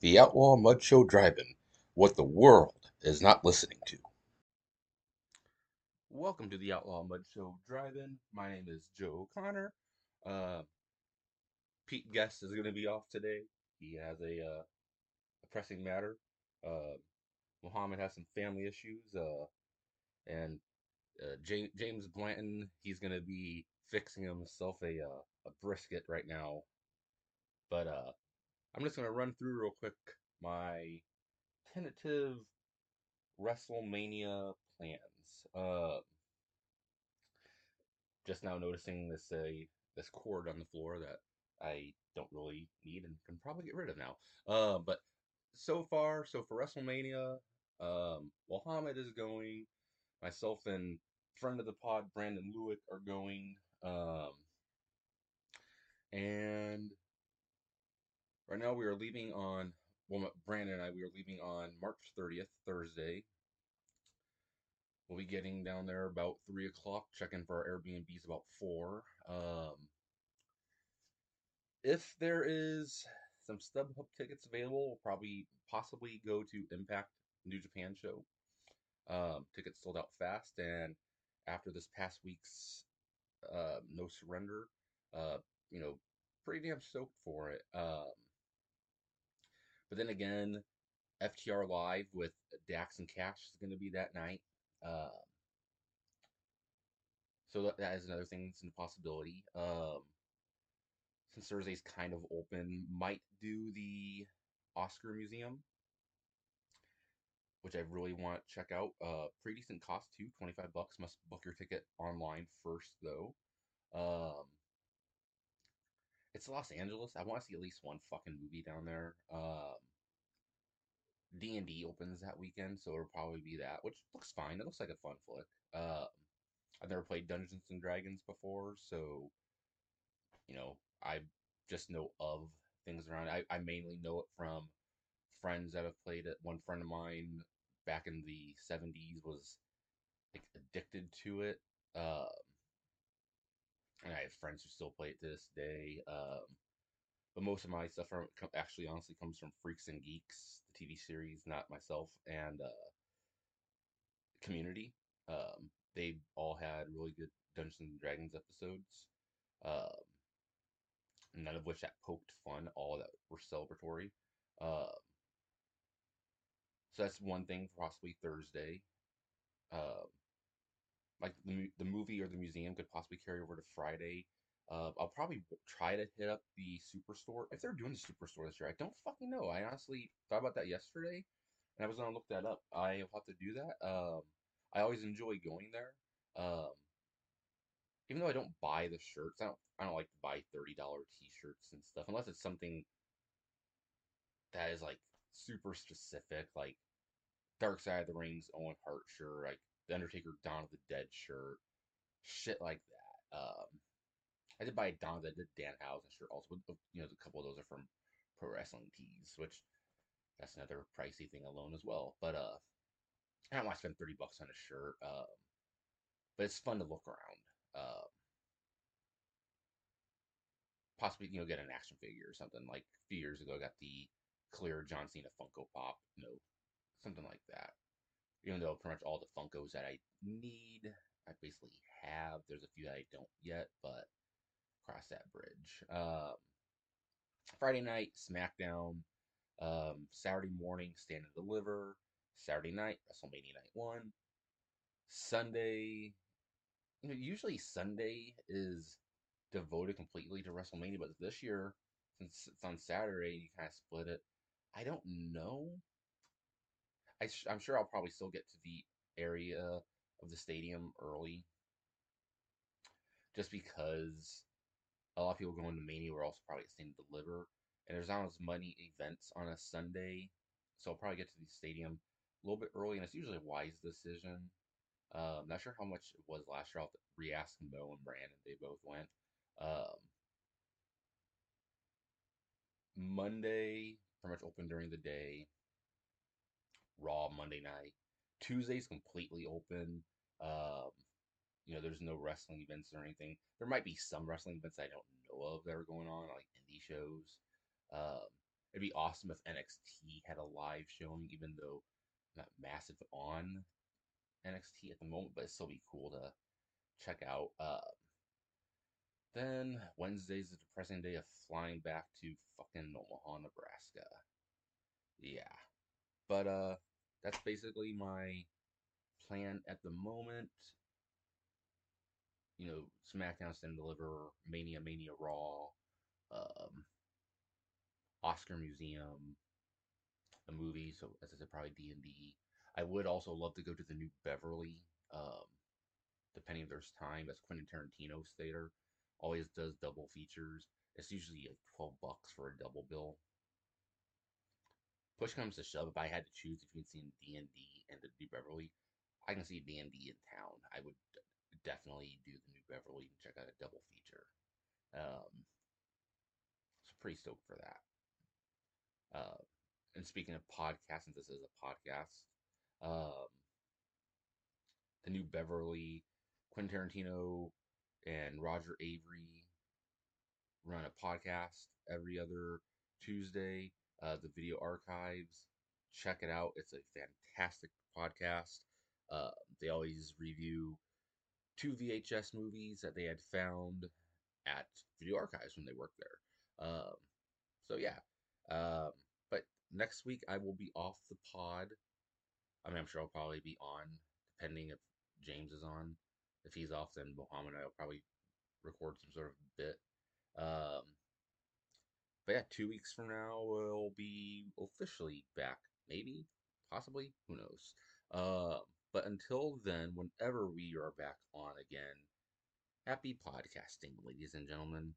The Outlaw Mud Show Drive-In, what the world is not listening to. Welcome to the Outlaw Mud Show Drive-In. My name is Joe Connor. Uh, Pete Guest is going to be off today. He has a, uh, a pressing matter. Uh, Muhammad has some family issues, uh, and uh, James, James Blanton, he's going to be fixing himself a uh, a brisket right now. But I'm just to run through real quick my tentative WrestleMania plans. Uh, just now noticing this uh, this cord on the floor that I don't really need and can probably get rid of now. Uh, but so far, so for WrestleMania, um, Muhammad is going. Myself and friend of the pod, Brandon Lewick, are going. Um, and right now we are leaving on, well, Brandon and I, we are leaving on March 30th, Thursday. We'll be getting down there about 3 o'clock, checking for our Airbnbs about 4. Um, if there is some StubHub tickets available, we'll probably possibly go to Impact New Japan show. Um, tickets sold out fast, and after this past week's uh, No Surrender, uh, you know, pretty damn stoked for it. Um, but then again, FTR Live with Dax and Cash is going to be that night. Um, so that, that is another thing that's a possibility. Um, since Thursday's kind of open, might do the Oscar Museum which I really want to check out. Uh, pretty decent cost too, twenty five bucks. Must book your ticket online first though. Um, it's Los Angeles. I want to see at least one fucking movie down there. Um, D and D opens that weekend, so it'll probably be that, which looks fine. It looks like a fun flick. Um, I've never played Dungeons and Dragons before, so you know I just know of things around. I, I mainly know it from friends that have played it. One friend of mine back in the 70s was like addicted to it. Um, and I have friends who still play it to this day. Um, but most of my stuff from, actually honestly comes from Freaks and Geeks, the TV series, not myself, and uh, Community. Um, they all had really good Dungeons and Dragons episodes. Um, none of which that poked fun, all that were celebratory. Um, so that's one thing, possibly Thursday. Uh, like the the movie or the museum could possibly carry over to Friday. Uh, I'll probably try to hit up the superstore if they're doing the superstore this year. I don't fucking know. I honestly thought about that yesterday, and I was gonna look that up. I'll have to do that. Um, I always enjoy going there. Um, even though I don't buy the shirts, I don't. I don't like to buy thirty dollar T-shirts and stuff unless it's something that is like super specific, like Dark Side of the Ring's Owen Hart shirt, like the Undertaker Dawn of the Dead shirt, shit like that. Um, I did buy a Dawn of the Dead Danhausen shirt also. You know, a couple of those are from Pro Wrestling Tees, which that's another pricey thing alone as well. But uh, I don't want to spend thirty bucks on a shirt. Um, but it's fun to look around. Um, possibly you know get an action figure or something. Like a few years ago, I got the clear John Cena Funko Pop. You know, something like that. Even though pretty much all the Funkos that I need, I basically have. There's a few that I don't yet, but cross that bridge. Um, Friday night, SmackDown. Um, Saturday morning, Stand and Deliver. Saturday night, WrestleMania Night 1. Sunday, you know, usually Sunday is devoted completely to WrestleMania, but this year, since it's on Saturday, you kind of split it. I don't know I am sure I'll probably still get to the area of the stadium early, just because a lot of people going to Mania will also probably Stand and Deliver, and there's not as many events on a Sunday, so I'll probably get to the stadium a little bit early, and it's usually a wise decision. Um, not sure how much it was last year. I'll re-ask and Brandon. They both went. Um, Monday, pretty much open during the day. Raw Monday night. Tuesday's completely open. Um, you know, there's no wrestling events or anything. There might be some wrestling events I don't know of that are going on, like indie shows. Um, it'd be awesome if NXT had a live showing, even though not massive on NXT at the moment, but it'd still be cool to check out. Uh, then Wednesday's a depressing day of flying back to fucking Omaha, Nebraska. Yeah. But uh that's basically my plan at the moment. You know, SmackDown Stand Deliver, Mania Mania Raw, um, Oscar Museum, a movie. So as I said, probably D and D. I would also love to go to the new Beverly, um, depending if there's time. That's Quentin Tarantino's theater. Always does double features. It's usually like twelve bucks for a double bill. Push comes to shove, if I had to choose between seeing D and D and the New Beverly, I can see D and D in town. I would definitely do the New Beverly and check out a double feature. Um, so pretty stoked for that. Uh, and speaking of podcasts, since this is a podcast, um, the new Beverly, Quentin Tarantino, and Roger Avary run a podcast every other Tuesday. Uh, the video archives, check it out. It's a fantastic podcast. Uh, they always review two VHS movies that they had found at video archives when they worked there. Um, so yeah. Um, but next week I will be off the pod. I mean, I'm sure I'll probably be on, depending if James is on. If he's off, then Mohammed and I will probably record some sort of bit. Um, but yeah, two weeks from now we'll be officially back. Maybe, possibly, who knows. Uh, but until then, whenever we are back on again, happy podcasting, ladies and gentlemen.